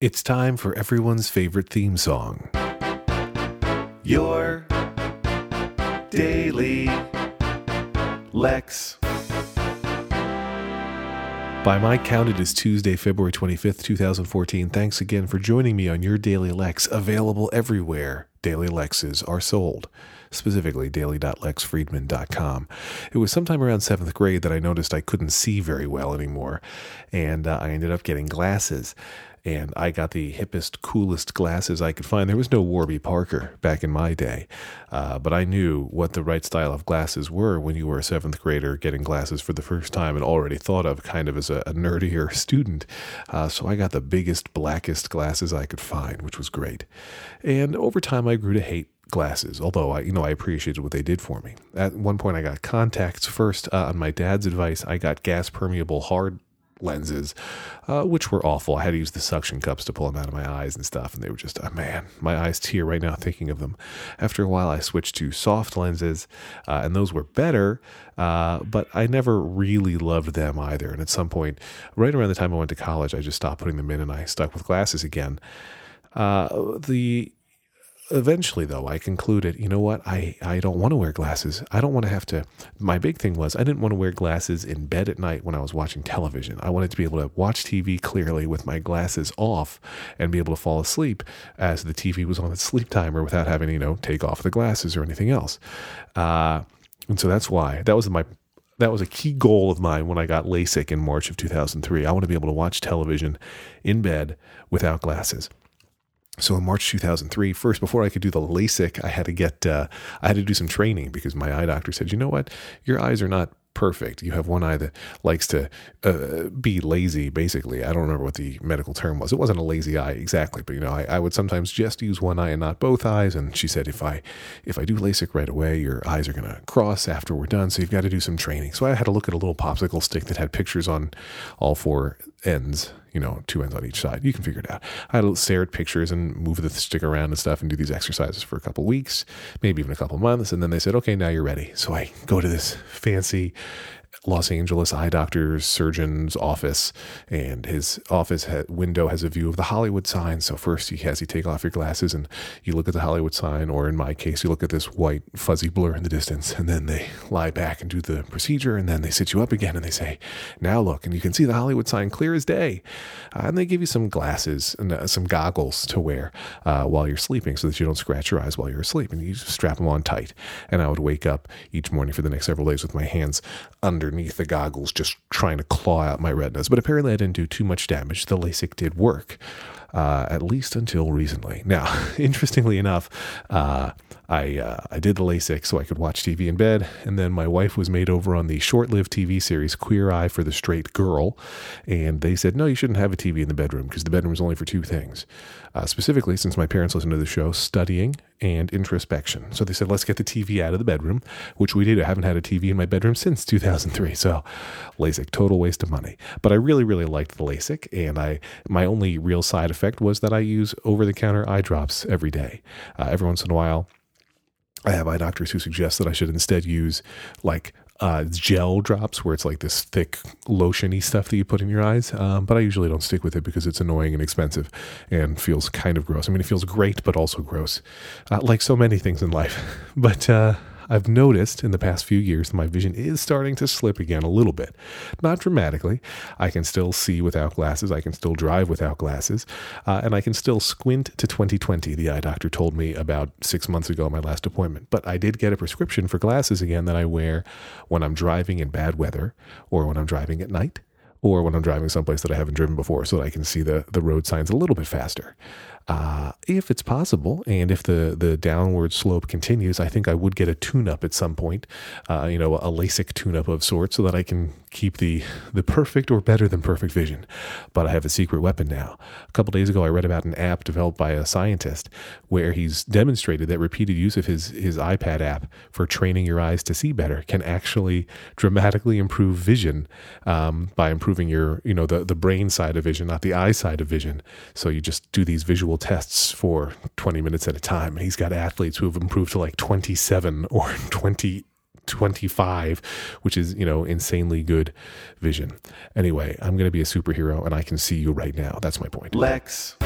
It's time for everyone's favorite theme song. Your Daily Lex. By my count, it is Tuesday, February 25th, 2014. Thanks again for joining me on your Daily Lex, available everywhere Daily Lexes are sold, specifically daily.lexfriedman.com. It was sometime around seventh grade that I noticed I couldn't see very well anymore, and uh, I ended up getting glasses and I got the hippest, coolest glasses I could find. There was no Warby Parker back in my day, uh, but I knew what the right style of glasses were when you were a seventh grader getting glasses for the first time and already thought of kind of as a, a nerdier student. Uh, so I got the biggest, blackest glasses I could find, which was great. And over time, I grew to hate glasses although i you know i appreciated what they did for me at one point i got contacts first uh, on my dad's advice i got gas permeable hard lenses, uh, which were awful. I had to use the suction cups to pull them out of my eyes and stuff, and they were just, oh man, my eyes tear right now thinking of them. After a while, I switched to soft lenses, uh, and those were better, uh, but I never really loved them either. And at some point, right around the time I went to college, I just stopped putting them in and I stuck with glasses again. Uh, the eventually though i concluded you know what? I i don't want to wear glasses. I don't want to have to my big thing was i didn't want to wear glasses in bed at night when i was watching television. I wanted to be able to watch tv clearly with my glasses off and be able to fall asleep as the tv was on its sleep timer without having to, you know take off the glasses or anything else. Uh, and so that's why. That was my that was a key goal of mine when I got LASIK in March of 2003. I want to be able to watch television in bed without glasses. So in March 2003, first before I could do the LASIK, I had to get uh, I had to do some training because my eye doctor said, you know what, your eyes are not perfect. You have one eye that likes to uh, be lazy, basically. I don't remember what the medical term was. It wasn't a lazy eye exactly, but you know, I, I, would sometimes just use one eye and not both eyes. And she said, if I if I do LASIK right away, your eyes are going to cross after we're done. So you've got to do some training. So I had to look at a little popsicle stick that had pictures on all four ends you know, two ends on each side. You can figure it out. I stare at pictures and move the stick around and stuff and do these exercises for a couple weeks, maybe even a couple months. And then they said, okay, now you're ready. So I go to this fancy Los Angeles eye doctor's surgeon's office, and his office ha- window has a view of the Hollywood sign. So first he has you take off your glasses and you look at the Hollywood sign, or in my case, you look at this white fuzzy blur in the distance, and then they lie back and do the procedure, and then they sit you up again and they say, "Now look," and you can see the Hollywood sign clear as day, uh, and they give you some glasses and uh, some goggles to wear uh, while you're sleeping, so that you don't scratch your eyes while you're asleep, and you strap them on tight. And I would wake up each morning for the next several days with my hands under underneath the goggles, just trying to claw out my retinas. But apparently, I didn't do too much damage. The LASIK did work, uh, at least until recently. Now, interestingly enough, uh, I uh, I did the LASIK so I could watch TV in bed, and then my wife was made over on the short-lived TV series Queer Eye for the Straight Girl, and they said no, you shouldn't have a TV in the bedroom because the bedroom is only for two things. Uh, specifically, since my parents listened to the show, studying and introspection. So they said let's get the TV out of the bedroom, which we did. I haven't had a TV in my bedroom since 2003, so LASIK total waste of money. But I really really liked the LASIK, and I my only real side effect was that I use over-the-counter eye drops every day. Uh, every once in a while I have eye doctors who suggest that I should instead use like uh, gel drops where it's like this thick lotiony stuff that you put in your eyes. Um, but I usually don't stick with it because it's annoying and expensive and feels kind of gross. I mean, it feels great, but also gross, uh, like so many things in life. But uh, I've noticed in the past few years that my vision is starting to slip again a little bit. Not dramatically. I can still see without glasses. I can still drive without glasses. Uh, and I can still squint to 2020, the eye doctor told me about six months ago at my last appointment. But I did get a prescription for glasses again that I wear when I'm driving in bad weather or when I'm driving at night or when I'm driving someplace that I haven't driven before so that I can see the, the road signs a little bit faster. Uh, if it's possible, and if the, the downward slope continues, I think I would get a tune up at some point, uh, you know, a LASIK tune up of sorts, so that I can keep the, the perfect or better than perfect vision. But I have a secret weapon now. A couple days ago, I read about an app developed by a scientist where he's demonstrated that repeated use of his, his iPad app for training your eyes to see better can actually dramatically improve vision um, by improving your, you know, the, the brain side of vision, not the eye side of vision. So you just do these visual tests for 20 minutes at a time. And He's got athletes who have improved to like 27 or 20 25, which is, you know, insanely good vision. Anyway, I'm going to be a superhero and I can see you right now. That's my point. Lex.